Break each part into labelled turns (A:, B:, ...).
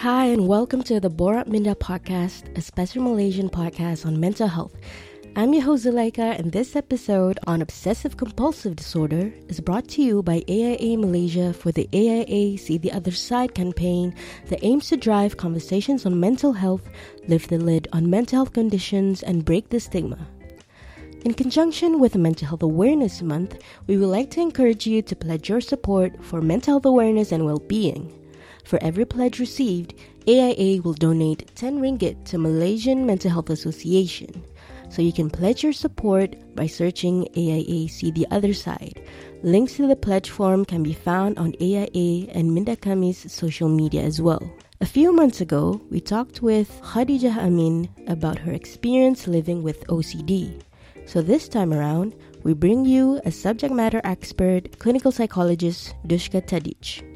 A: Hi, and welcome to the Borak Minda podcast, a special Malaysian podcast on mental health. I'm your host Zuleika, and this episode on obsessive compulsive disorder is brought to you by AIA Malaysia for the AIA See the Other Side campaign that aims to drive conversations on mental health, lift the lid on mental health conditions, and break the stigma. In conjunction with Mental Health Awareness Month, we would like to encourage you to pledge your support for mental health awareness and well being. For every pledge received, AIA will donate 10 ringgit to Malaysian Mental Health Association. So you can pledge your support by searching AIA See the Other Side. Links to the pledge form can be found on AIA and Mindakami's social media as well. A few months ago, we talked with Khadijah Amin about her experience living with OCD. So this time around, we bring you a subject matter expert, clinical psychologist Duska Tadic.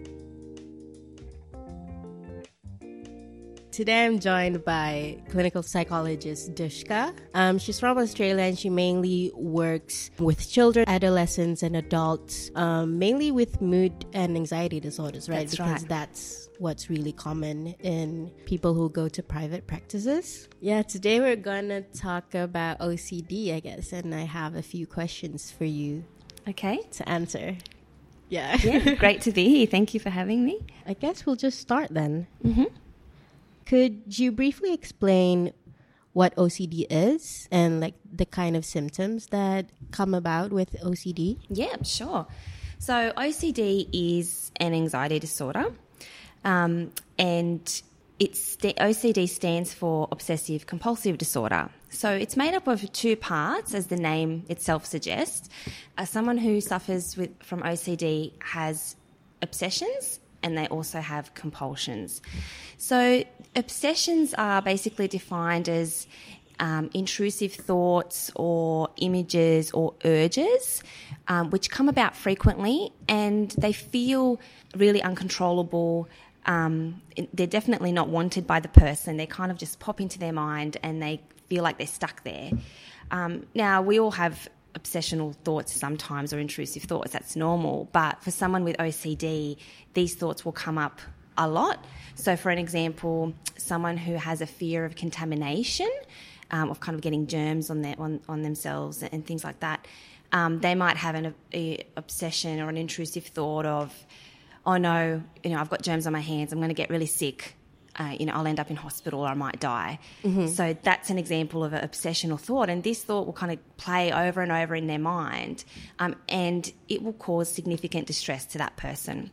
A: Today I'm joined by clinical psychologist Duska. Um, she's from Australia and she mainly works with children, adolescents, and adults, um, mainly with mood and anxiety disorders, right?
B: That's
A: because
B: right.
A: that's what's really common in people who go to private practices. Yeah, today we're gonna talk about OCD, I guess, and I have a few questions for you
B: Okay.
A: to answer. Yeah.
B: Yeah, great to be here. Thank you for having me.
A: I guess we'll just start then.
B: Mm-hmm.
A: Could you briefly explain what OCD is and like the kind of symptoms that come about with OCD?
B: Yeah, sure. So OCD is an anxiety disorder, um, and it's the OCD stands for obsessive compulsive disorder. So it's made up of two parts, as the name itself suggests. Uh, someone who suffers with from OCD has obsessions, and they also have compulsions. So obsessions are basically defined as um, intrusive thoughts or images or urges, um, which come about frequently and they feel really uncontrollable. Um, they're definitely not wanted by the person. They kind of just pop into their mind and they feel like they're stuck there. Um, now, we all have obsessional thoughts sometimes or intrusive thoughts, that's normal. But for someone with OCD, these thoughts will come up a lot. So, for an example, someone who has a fear of contamination, um, of kind of getting germs on their on, on themselves and things like that, um, they might have an a, obsession or an intrusive thought of, oh no, you know, I've got germs on my hands, I'm going to get really sick. Uh, you know, I'll end up in hospital or I might die. So that's an example of an obsessional thought, and this thought will kind of play over and over in their mind, um, and it will cause significant distress to that person.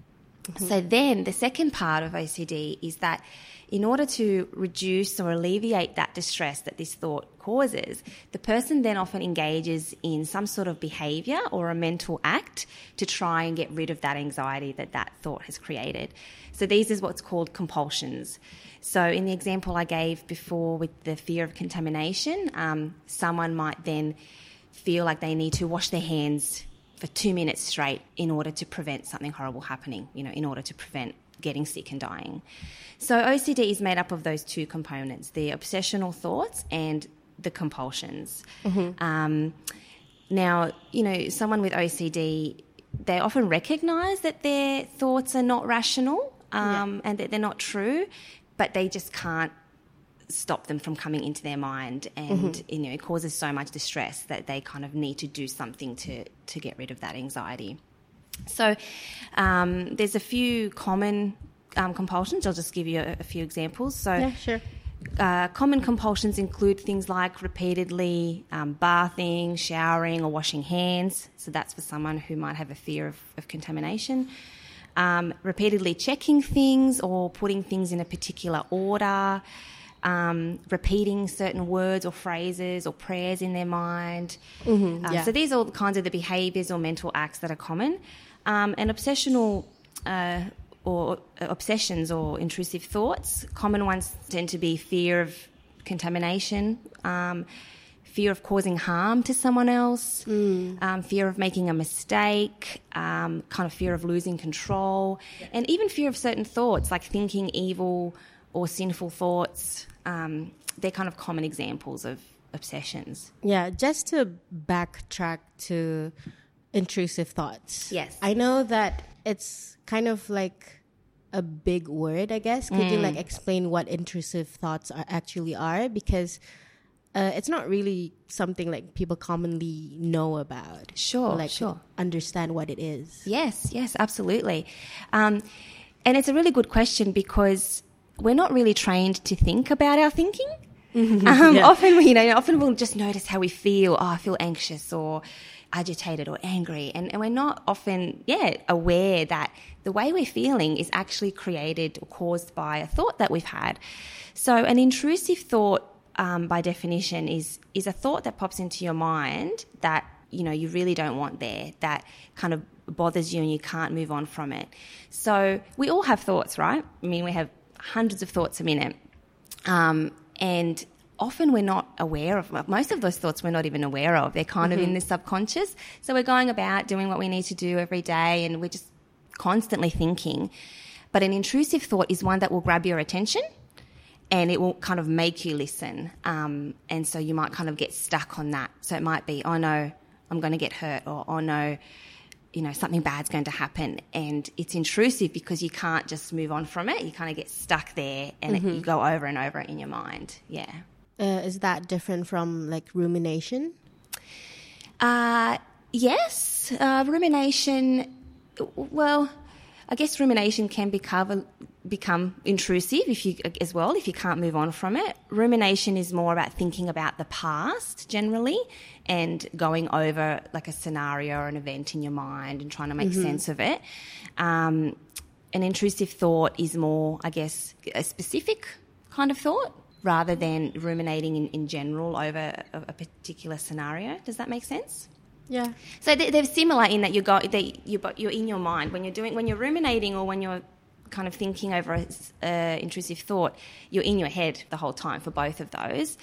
B: So then the second part of OCD is that in order to reduce or alleviate that distress that this thought causes, the person then often engages in some sort of behavior or a mental act to try and get rid of that anxiety that that thought has created. So these is what's called compulsions. So in the example I gave before with the fear of contamination, um, someone might then feel like they need to wash their hands for two minutes straight in order to prevent something horrible happening, you know, in order to prevent getting sick and dying. So OCD is made up of those two components the obsessional thoughts and the compulsions. Um, now, you know, someone with OCD, they often recognize that their thoughts are not rational um, and that they're not true, but they just can't stop them from coming into their mind and you know it causes so much distress that they kind of need to do something to to get rid of that anxiety so um, there's a few common um, compulsions i'll just give you a, a few examples so
A: Yeah, sure.
B: uh, common compulsions include things like repeatedly um, bathing, showering, or washing hands. So that's for someone who might have a fear of, of contamination. Um, repeatedly checking things or putting things in a particular order. Um, repeating certain words or phrases or prayers in their mind. Um,
A: yeah.
B: So these are all the kinds of the behaviours or mental acts that are common. Um, and obsessional uh, or uh, obsessions or intrusive thoughts. Common ones tend to be fear of contamination, um, fear of causing harm to someone else, um, fear of making a mistake, um, kind of fear of losing control, and even fear of certain thoughts like thinking evil or sinful thoughts. Um, they're kind of common examples of obsessions.
A: Yeah, just to backtrack to intrusive thoughts.
B: Yes.
A: I know that it's kind of like a big word, I guess. Could you like explain what intrusive thoughts are actually are? Because uh, it's not really something like people commonly know about.
B: Sure,
A: like
B: sure.
A: understand what it is.
B: Yes, yes, absolutely. Um, and it's a really good question because we're not really trained to think about our thinking. Um,
A: Yeah.
B: Often, you know, often we'll just notice how we feel. Oh, I feel anxious or agitated or angry, and, and we're not often, yeah, aware that the way we're feeling is actually created or caused by a thought that we've had. So, an intrusive thought, um, by definition, is is a thought that pops into your mind that you know you really don't want there. That kind of bothers you and you can't move on from it. So, we all have thoughts, right? I mean, we have hundreds of thoughts a minute. Um, and often we're not aware of well, most of those thoughts we're not even aware of. They're kind of in the subconscious. So we're going about doing what we need to do every day and we're just constantly thinking. But an intrusive thought is one that will grab your attention and it will kind of make you listen. Um, and so you might kind of get stuck on that. So it might be oh no i'm going to get hurt or oh no you know something bad's going to happen. And it's intrusive because you can't just move on from it. You kind of get stuck there and it, you go over and over in your mind. Yeah.
A: Uh, is that different from like rumination?
B: uh, yes. Uh, rumination well i guess rumination can become become intrusive if you as well if you can't move on from it. Rumination is more about thinking about the past generally and going over like a scenario or an event in your mind and trying to make sense of it. Um, an intrusive thought is more i guess a specific kind of thought rather than ruminating in, in general over a, a particular scenario. Does that make sense
A: Yeah.
B: so they- they're similar in that you go, they, you, you're in your mind when you're doing, when you're ruminating or when you're kind of thinking over a s- a intrusive thought, you're in your head the whole time for both of those.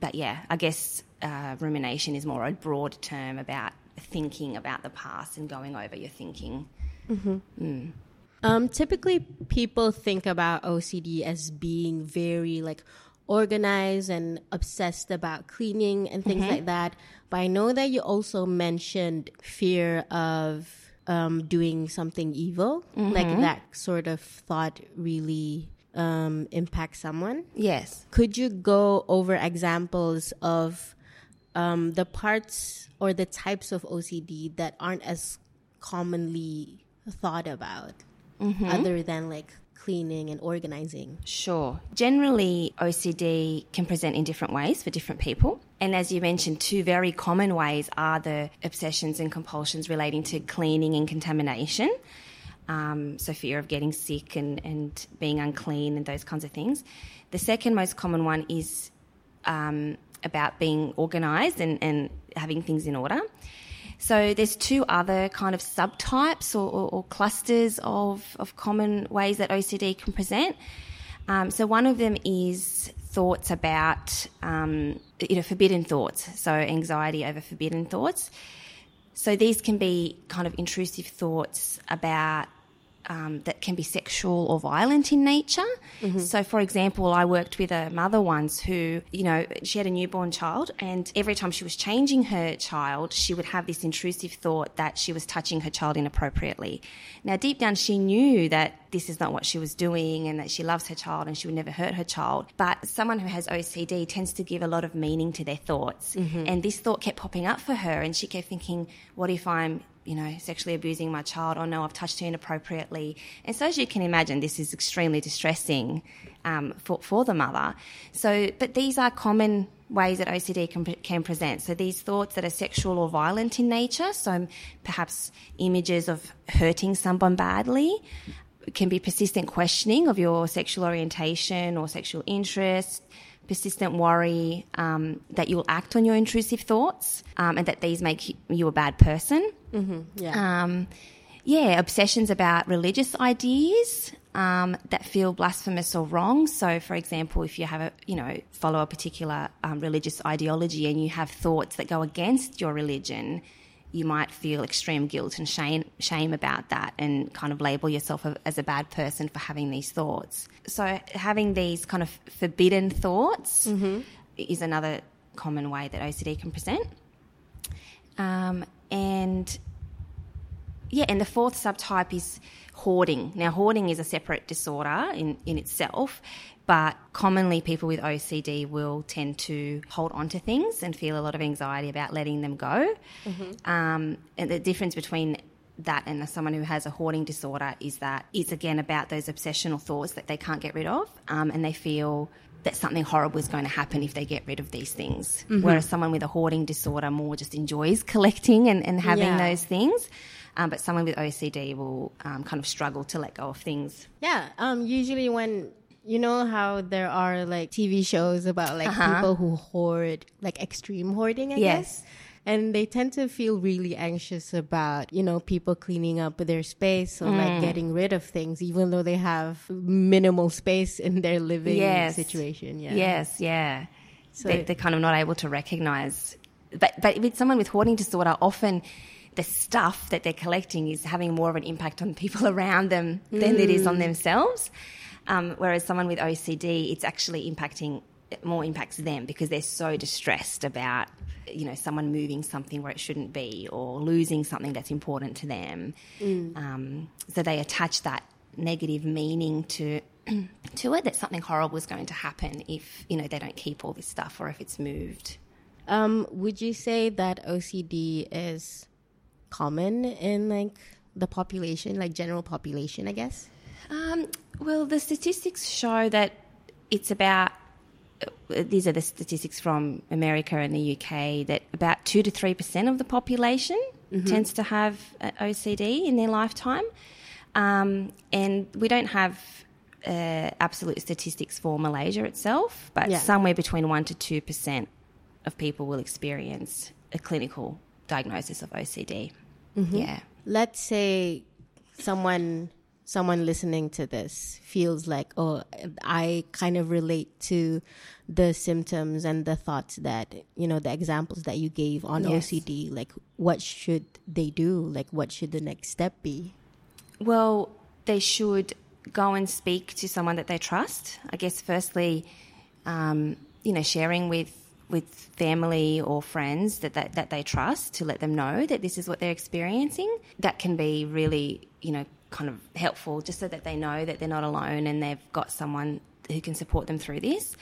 B: But yeah, I guess uh, rumination is more a broad term about thinking about the past and going over your thinking.
A: Um, typically, people think about OCD as being very like organized and obsessed about cleaning and things like that. But I know that you also mentioned fear of um, doing something evil, like that sort of thought really um, impacts someone.
B: Yes.
A: Could you go over examples of um, the parts or the types of OCD that aren't as commonly thought about, other than like cleaning and organizing?
B: Sure. Generally, OCD can present in different ways for different people. And as you mentioned, two very common ways are the obsessions and compulsions relating to cleaning and contamination. Um, so, fear of getting sick and, and being unclean and those kinds of things. The second most common one is um, about being organised and, and having things in order. So there's two other kind of subtypes or, or, or clusters of, of common ways that OCD can present. Um, so one of them is thoughts about, um, you know, forbidden thoughts. So anxiety over forbidden thoughts. So these can be kind of intrusive thoughts about um, that can be sexual or violent in nature. So, for example, I worked with a mother once who, you know, she had a newborn child, and every time she was changing her child, she would have this intrusive thought that she was touching her child inappropriately. Now, deep down, she knew that this is not what she was doing and that she loves her child and she would never hurt her child. But someone who has OCD tends to give a lot of meaning to their thoughts. And this thought kept popping up for her, and she kept thinking, what if I'm you know, sexually abusing my child, or no, I've touched her inappropriately. And so, as you can imagine, this is extremely distressing um, for, for the mother. So, but these are common ways that OCD can, can present. So, these thoughts that are sexual or violent in nature, so perhaps images of hurting someone badly, can be persistent questioning of your sexual orientation or sexual interest, persistent worry um, that you'll act on your intrusive thoughts um, and that these make you- a bad person.
A: Yeah.
B: Um, yeah, obsessions about religious ideas um, that feel blasphemous or wrong. So, for example, if you have a, you know, follow a particular um, religious ideology and you have thoughts that go against your religion, you might feel extreme guilt and shame, shame about that and kind of label yourself as a bad person for having these thoughts. So, having these kind of forbidden thoughts is another common way that OCD can present. Um, and yeah, and the fourth subtype is hoarding. Now, hoarding is a separate disorder in, in itself, but commonly people with OCD will tend to hold on to things and feel a lot of anxiety about letting them go. Mm-hmm. Um, and the difference between that and someone who has a hoarding disorder is that it's again about those obsessional thoughts that they can't get rid of, um, and they feel that something horrible is going to happen if they get rid of these things. Mm-hmm. Whereas someone with a hoarding disorder more just enjoys collecting and, and having yeah. those things. Um, but someone with OCD will um, kind of struggle to let go of things.
A: Yeah. Um, usually when you know how there are like TV shows about like uh-huh. people who hoard, like extreme hoarding, I yes. guess. And they tend to feel really anxious about, you know, people cleaning up their space or mm. like getting rid of things, even though they have minimal space in their living yes. situation.
B: Yeah. Yes, yeah. So they, are kind of not able to recognize. But, but with someone with hoarding disorder, often the stuff that they're collecting is having more of an impact on people around them than mm. it is on mm. themselves. Um, whereas someone with OCD, it's actually impacting more impacts them because they're so distressed about you know someone moving something where it shouldn't be or losing something that's important to them. Mm. Um, so they attach that negative meaning to to it that something horrible is going to happen if you know they don't keep all this stuff or if it's moved.
A: Um, would you say that OCD is common in like the population, like general population? I guess.
B: Um, well, the statistics show that it's about uh, these are the statistics from America and the UK that about 2 to 3% of the population mm-hmm. tends to have OCD in their lifetime. Um, and we don't have uh, absolute statistics for Malaysia itself, but yeah. somewhere between 1 to 2% of people will experience a clinical diagnosis of OCD. Mm-hmm. Yeah.
A: Let's say someone someone listening to this feels like, oh, I kind of relate to the symptoms and the thoughts that, you know, the examples that you gave on yes. OCD, like what should they do? Like what should the next step be?
B: Well, they should go and speak to someone that they trust. I guess, firstly, um, you know, sharing with with family or friends that, that that they trust to let them know that this is what they're experiencing. That can be really, you know, kind of helpful just so that they know that they're not alone and they've got someone who can support them through this.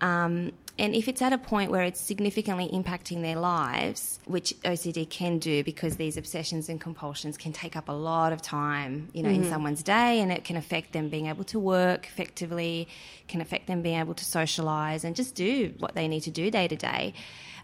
B: Um, and if it's at a point where it's significantly impacting their lives, which OCD can do because these obsessions and compulsions can take up a lot of time, you know, mm-hmm. in someone's day and it can affect them being able to work effectively, can affect them being able to socialize and just do what they need to do day to day.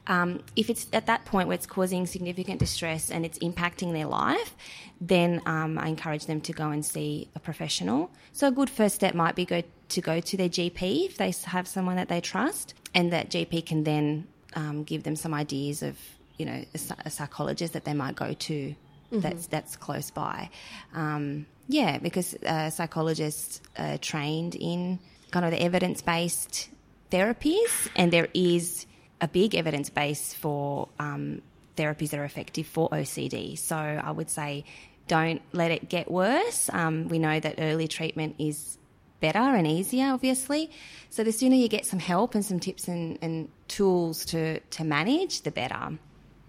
B: Um, if it's at that point where it's causing significant distress and it's impacting their life, then um, I encourage them to go and see a professional. So a good first step might be go to go to their GP if they have someone that they trust, and that GP can then um, give them some ideas of you know a, a psychologist that they might go to mm-hmm. that's that's close by. Um, yeah, because uh, psychologists are trained in kind of the evidence based therapies, and there is a big evidence base for um, therapies that are effective for OCD. So I would say don't let it get worse. Um, we know that early treatment is better and easier, obviously. So the sooner you get some help and some tips and, and tools to, to manage, the better.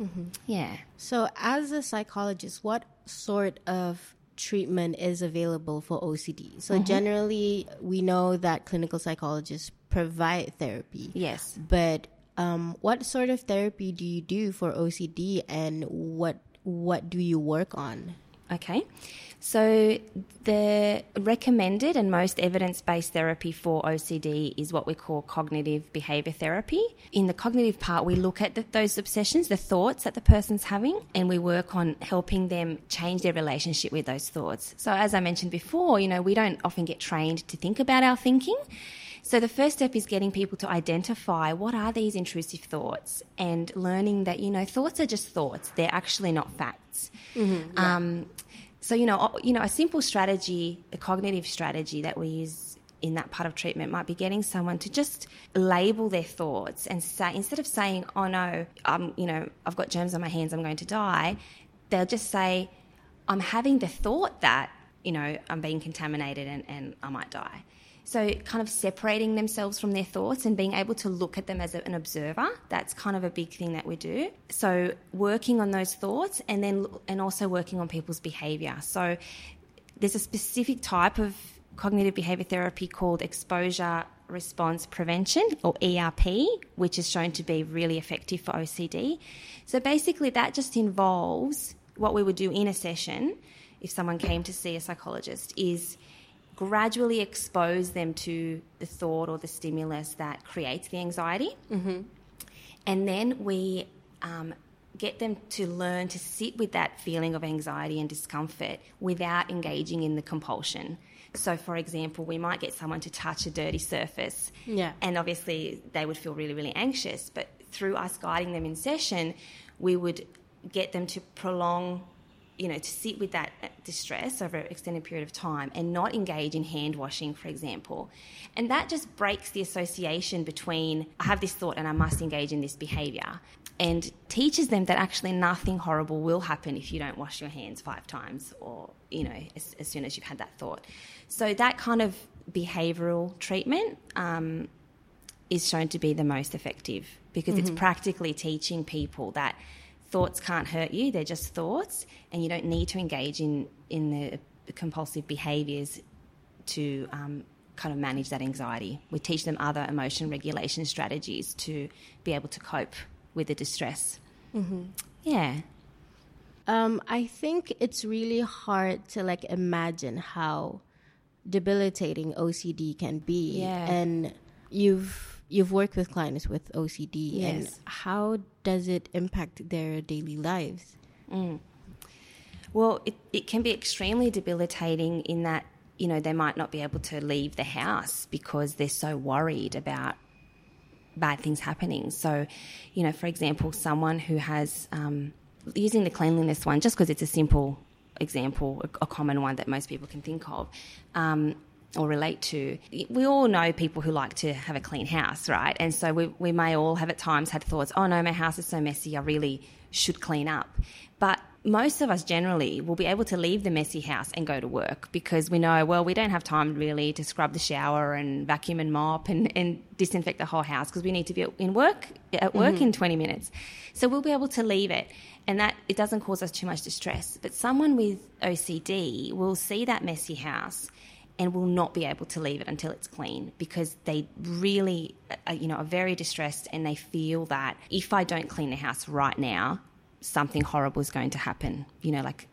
B: Mm-hmm. Yeah.
A: So, as a psychologist, what sort of treatment is available for OCD? So, mm-hmm. generally, we know that clinical psychologists provide therapy.
B: Yes.
A: But um, what sort of therapy do you do for OCD, and what what do you work on?
B: Okay, so the recommended and most evidence based therapy for OCD is what we call cognitive behavior therapy. In the cognitive part, we look at the, those obsessions, the thoughts that the person's having, and we work on helping them change their relationship with those thoughts. So, as I mentioned before, you know, we don't often get trained to think about our thinking. So the first step is getting people to identify what are these intrusive thoughts and learning that, you know, thoughts are just thoughts. They're actually not facts. Mm-hmm, yeah. um, so, you know, you know, a simple strategy, a cognitive strategy that we use in that part of treatment might be getting someone to just label their thoughts and say, instead of saying, oh no, I'm, you know, I've got germs on my hands, I'm going to die, they'll just say, I'm having the thought that, you know, I'm being contaminated and, and I might die So, kind of separating themselves from their thoughts and being able to look at them as an observer, that's kind of a big thing that we do. So, working on those thoughts and then and also working on people's behavior. So, there's a specific type of cognitive behavior therapy called exposure response prevention or ERP, which is shown to be really effective for OCD. So, basically, that just involves what we would do in a session if someone came to see a psychologist is gradually expose them to the thought or the stimulus that creates the anxiety. Mm-hmm. And then we um, get them to learn to sit with that feeling of anxiety and discomfort without engaging in the compulsion. So, for example, we might get someone to touch a dirty surface,
A: yeah.
B: and obviously they would feel really, really anxious. But through us guiding them in session, we would get them to prolong you know, to sit with that distress over an extended period of time and not engage in hand washing, for example. And that just breaks the association between I have this thought and I must engage in this behavior and teaches them that actually nothing horrible will happen if you don't wash your hands five times or, you know, as, as soon as you've had that thought. So that kind of behavioral treatment um, is shown to be the most effective because mm-hmm. it's practically teaching people that thoughts can't hurt you, they're just thoughts, and you don't need to engage in, in the, compulsive behaviours to um, kind of manage that anxiety. We teach them other emotion regulation strategies to be able to cope with the distress.
A: Mm-hmm.
B: Yeah.
A: Um, I think it's really hard to like imagine how debilitating OCD can be.
B: Yeah.
A: And you've you've worked with clients with OCD,
B: yes.
A: and how does it impact their daily lives?
B: Mm. Well, it, it can be extremely debilitating in that, you know, they might not be able to leave the house because they're so worried about bad things happening. So, you know, for example, someone who has, um, using the cleanliness one, just because it's a simple example, a, a, common one that most people can think of, um, or relate to. We all know people who like to have a clean house, right? And so we, we may all have at times had thoughts, oh no, my house is so messy, I really should clean up. But most of us generally will be able to leave the messy house and go to work because we know, well, we don't have time really to scrub the shower and vacuum and mop and, and disinfect the whole house because we need to be in work at work mm-hmm. in 20 minutes. So we'll be able to leave it and that it doesn't cause us too much distress. But someone with OCD will see that messy house and will not be able to leave it until it's clean because they really, uh, you know, are very distressed and they feel that if I don't clean the house right now, something horrible is going to happen. You know, like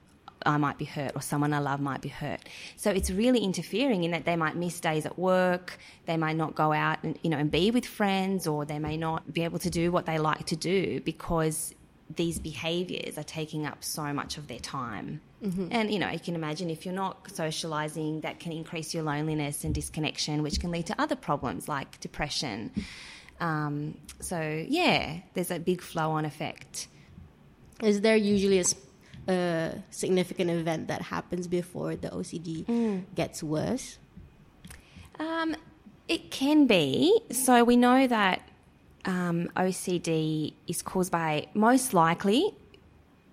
B: I might be hurt or someone I love might be hurt. So it's really interfering in that they might miss days at work, they might not go out and you know and be with friends or they may not be able to do what they like to do because these behaviors are taking up so much of their time. Mm-hmm. And you know, you can imagine if you're not socializing, that can increase your loneliness and disconnection, which can lead to other problems like depression. Um, so yeah, there's a big flow-on effect.
A: Is there usually a, a, significant event that happens before the OCD mm. gets worse?
B: Um, it can be. So we know that um, OCD is caused by most likely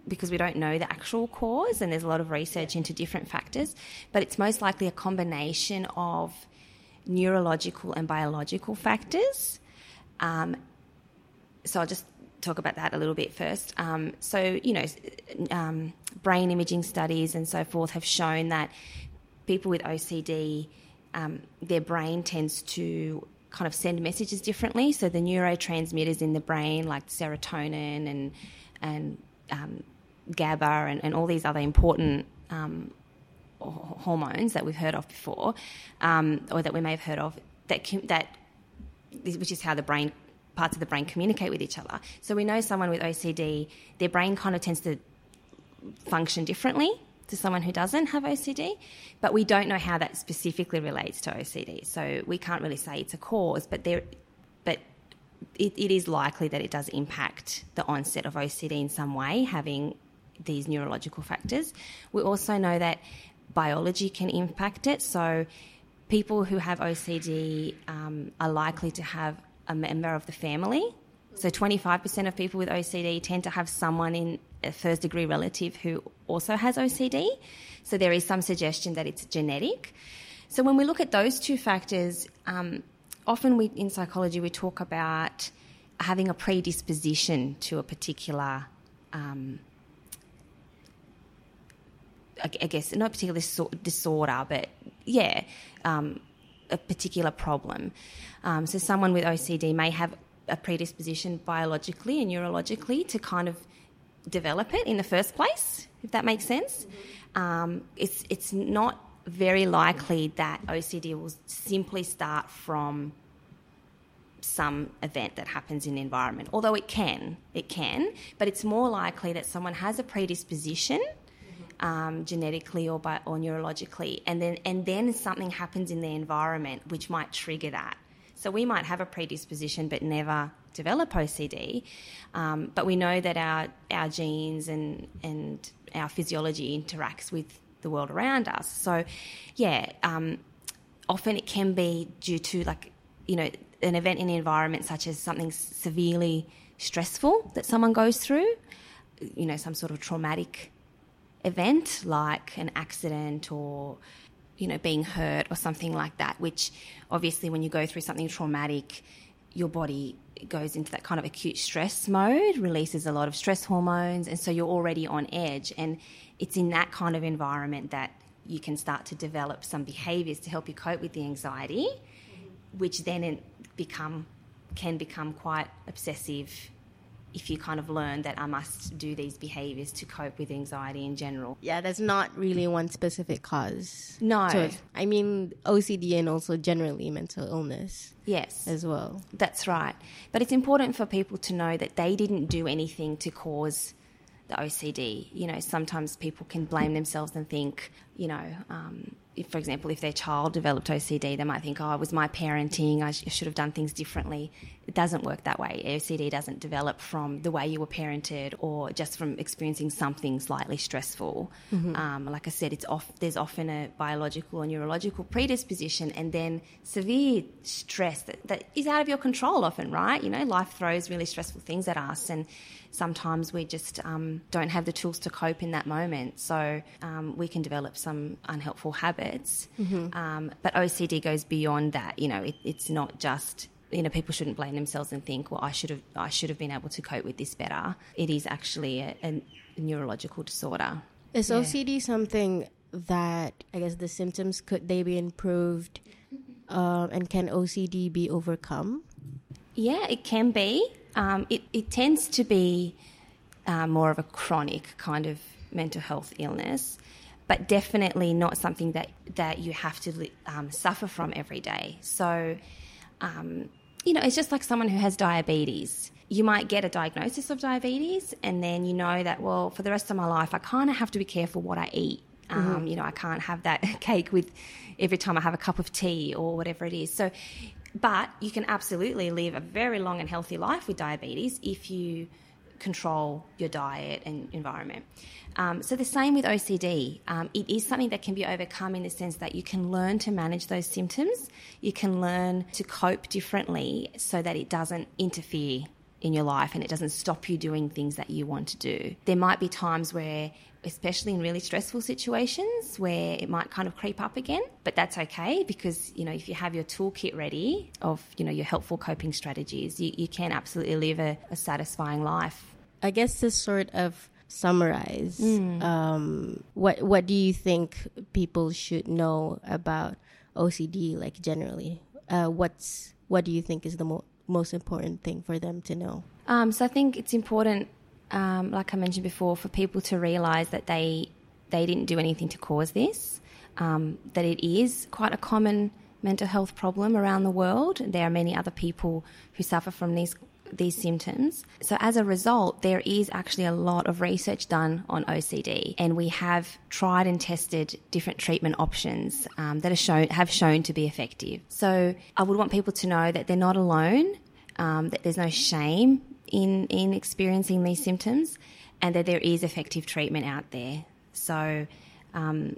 B: because we don't know the actual cause and there's a lot of research into different factors, but it's most likely a combination of neurological and biological factors. Um, so I'll just talk about that a little bit first. Um, so, you know, um, brain imaging studies and so forth have shown that people with OCD, um, their brain tends to kind of send messages differently. So the neurotransmitters in the brain, like serotonin and and um, GABA and, and, all these other important um, hormones that we've heard of before, um, or that we may have heard of, that that which is how the brain parts of the brain communicate with each other. So we know someone with OCD, their brain kind of tends to function differently to someone who doesn't have OCD, but we don't know how that specifically relates to OCD. So we can't really say it's a cause, but there, but it, it is likely that it does impact the onset of OCD in some way, having these neurological factors. We also know that biology can impact it. So people who have OCD um, are likely to have a member of the family. So 25% of people with OCD tend to have someone in a first degree relative who also has OCD. So there is some suggestion that it's genetic. So when we look at those two factors, um, often we in psychology we talk about having a predisposition to a particular. Um, I I guess not particular disorder, but yeah, um, a particular problem. Um, so someone with OCD may have a predisposition biologically and neurologically to kind of develop it in the first place, if that makes sense. Um, it's it's not very likely that OCD will simply start from some event that happens in the environment. Although it can, it can, but it's more likely that someone has a predisposition. Um, genetically or by, or neurologically, and then and then something happens in the environment which might trigger that. So we might have a predisposition but never develop OCD, um, but we know that our our genes and and our physiology interacts with the world around us. So, yeah, um, often it can be due to like you know an event in the environment such as something severely stressful that someone goes through, you know, some sort of traumatic event like an accident or you know being hurt or something like that which obviously when you go through something traumatic your body goes into that kind of acute stress mode releases a lot of stress hormones and so you're already on edge. And it's in that kind of environment that you can start to develop some behaviors to help you cope with the anxiety which then become can become quite obsessive if you kind of learn that I must do these behaviors to cope with anxiety in general.
A: Yeah, there's not really one specific cause.
B: No.
A: So, I mean, OCD and also generally mental illness.
B: Yes.
A: As well.
B: That's right. But it's important for people to know that they didn't do anything to cause the OCD. You know, sometimes people can blame themselves and think, you know, um, if, for example, if their child developed OCD, they might think, oh, it was my parenting, I sh- should have done things differently. It doesn't work that way. OCD doesn't develop from the way you were parented or just from experiencing something slightly stressful. Mm-hmm. Um, like I said, it's off, there's often a biological or neurological predisposition and then severe stress that, that is out of your control often, right? You know, life throws really stressful things at us and sometimes we just um, don't have the tools to cope in that moment. So um, we can develop some unhelpful habits. Mm-hmm. Um, but OCD goes beyond that. You know, it, it's not just you know people shouldn't blame themselves and think well I should have I should have been able to cope with this better. It is actually a, a neurological disorder.
A: Is yeah. OCD something that I guess the symptoms could they be improved, uh, and can OCD be overcome?
B: Yeah, it can be. Um, it, it tends to be uh, more of a chronic kind of mental health illness, but definitely not something that, that you have to um, suffer from every day. So, um, you know, it's just like someone who has diabetes. You might get a diagnosis of diabetes, and then you know that, well, for the rest of my life, I kind of have to be careful what I eat. Mm-hmm. You know, I can't have that cake with every time I have a cup of tea or whatever it is. So, but you can absolutely live a very long and healthy life with diabetes if you control your diet and environment. Um, so the same with OCD. Um, it is something that can be overcome in the sense that you can learn to manage those symptoms. You can learn to cope differently so that it doesn't interfere in your life and it doesn't stop you doing things that you want to do. There might be times where especially in really stressful situations where it might kind of creep up again. But that's okay because, you know, if you have your toolkit ready of, you know, your helpful coping strategies, you, you can absolutely live a, a satisfying life.
A: I guess to sort of summarize, mm. um, what what do you think people should know about OCD, like generally? Uh, what's what do you think is the mo- most important thing for them to know?
B: Um, so I think it's important um, like I mentioned before, for people to realise that they they didn't do anything to cause this. Um, that it is quite a common mental health problem around the world. There are many other people who suffer from these these symptoms. So as a result, there is actually a lot of research done on OCD, and we have tried and tested different treatment options um, that are shown have shown to be effective. So I would want people to know that they're not alone. Um, that there's no shame in in experiencing these symptoms, and that there is effective treatment out there. So, um,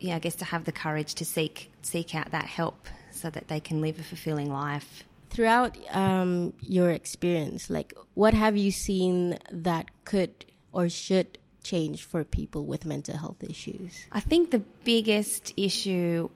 B: yeah, I guess to have the courage to seek seek out that help so that they can live a fulfilling life.
A: Throughout um, your experience, like what have you seen that could or should change for people with mental health issues?
B: I think the biggest issue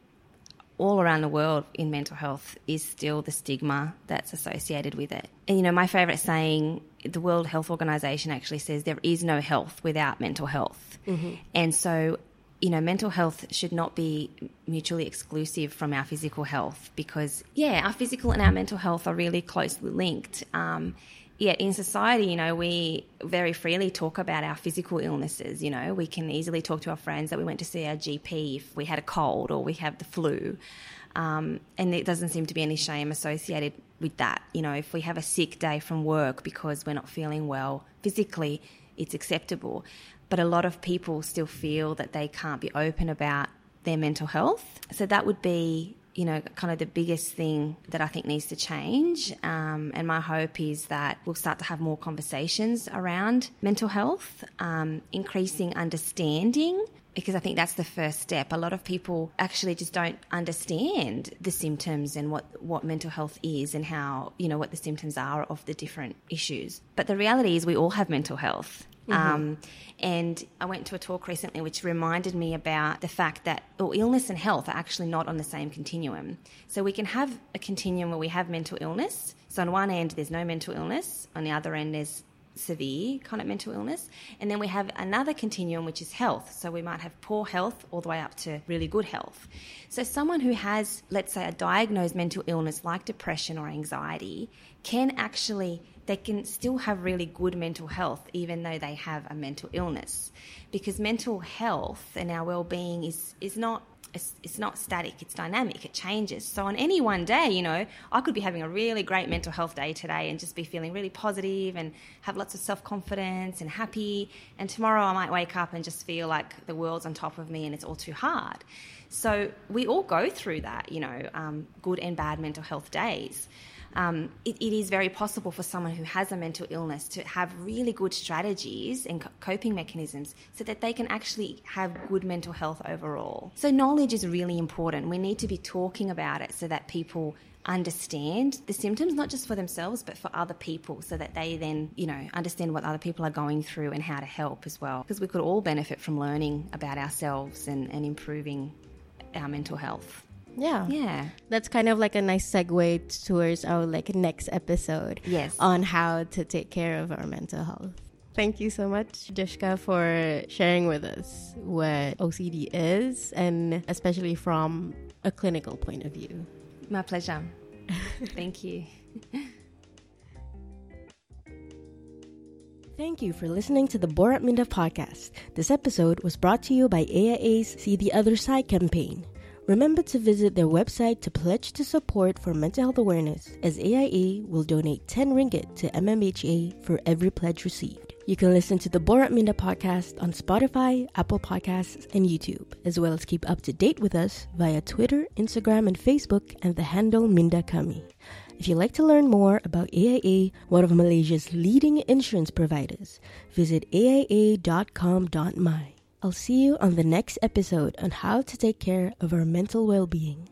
B: all around the world in mental health is still the stigma that's associated with it. And you know, my favorite saying, the World Health Organization actually says there is no health without mental health. Mm-hmm. And so, you know, mental health should not be mutually exclusive from our physical health because, yeah, our physical and our mental health are really closely linked. Um, yet in society, you know, we very freely talk about our physical illnesses. You know, we can easily talk to our friends that we went to see our GP if we had a cold or we have the flu. Um, and it doesn't seem to be any shame associated with that. You know, if we have a sick day from work because we're not feeling well physically, it's acceptable. But a lot of people still feel that they can't be open about their mental health. So that would be you know, kind of the biggest thing that I think needs to change. Um, and my hope is that we'll start to have more conversations around mental health, um, increasing understanding. Because I think that's the first step. A lot of people actually just don't understand the symptoms and what, what mental health is and how, you know, what the symptoms are of the different issues. But the reality is, we all have mental health. Mm-hmm. Um, and I went to a talk recently which reminded me about the fact that well, illness and health are actually not on the same continuum. So we can have a continuum where we have mental illness. So on one end, there's no mental illness. On the other end, there's severe kind of mental illness. And then we have another continuum, which is health. So we might have poor health all the way up to really good health. So someone who has, let's say, a diagnosed mental illness like depression or anxiety can actually they can still have really good mental health even though they have a mental illness because mental health and our well-being is is not it's, it's, not static it's dynamic it changes. So on any one day you know i could be having a really great mental health day today and just be feeling really positive and have lots of self-confidence and happy. And tomorrow i might wake up and just feel like the world's on top of me and it's all too hard. So we all go through that you know um, good and bad mental health days um, it, it is very possible for someone who has a mental illness to have really good strategies and coping mechanisms so that they can actually have good mental health overall. So, knowledge is really important. We need to be talking about it so that people understand the symptoms, not just for themselves, but for other people, so that they then, you know, understand what other people are going through and how to help as well. Because we could all benefit from learning about ourselves and, and improving our mental health.
A: Yeah.
B: Yeah.
A: That's kind of like a nice segue towards our like next episode.
B: Yes.
A: On how to take care of our mental health. Thank you so much, Duska, for sharing with us what OCD is and especially from a clinical point of view.
B: My pleasure. Thank you.
A: Thank you for listening to the Borak Minda podcast. This episode was brought to you by AIA's See the Other Side campaign. Remember to visit their website to pledge to support for mental health awareness, as AIA will donate 10 ringgit to MMHA for every pledge received. You can listen to the Borak Minda podcast on Spotify, Apple Podcasts, and YouTube, as well as keep up to date with us via Twitter, Instagram, and Facebook, and the handle Minda Kami. If you'd like to learn more about AIA, one of Malaysia's leading insurance providers, visit aia.com.my. I'll see you on the next episode on how to take care of our mental well being.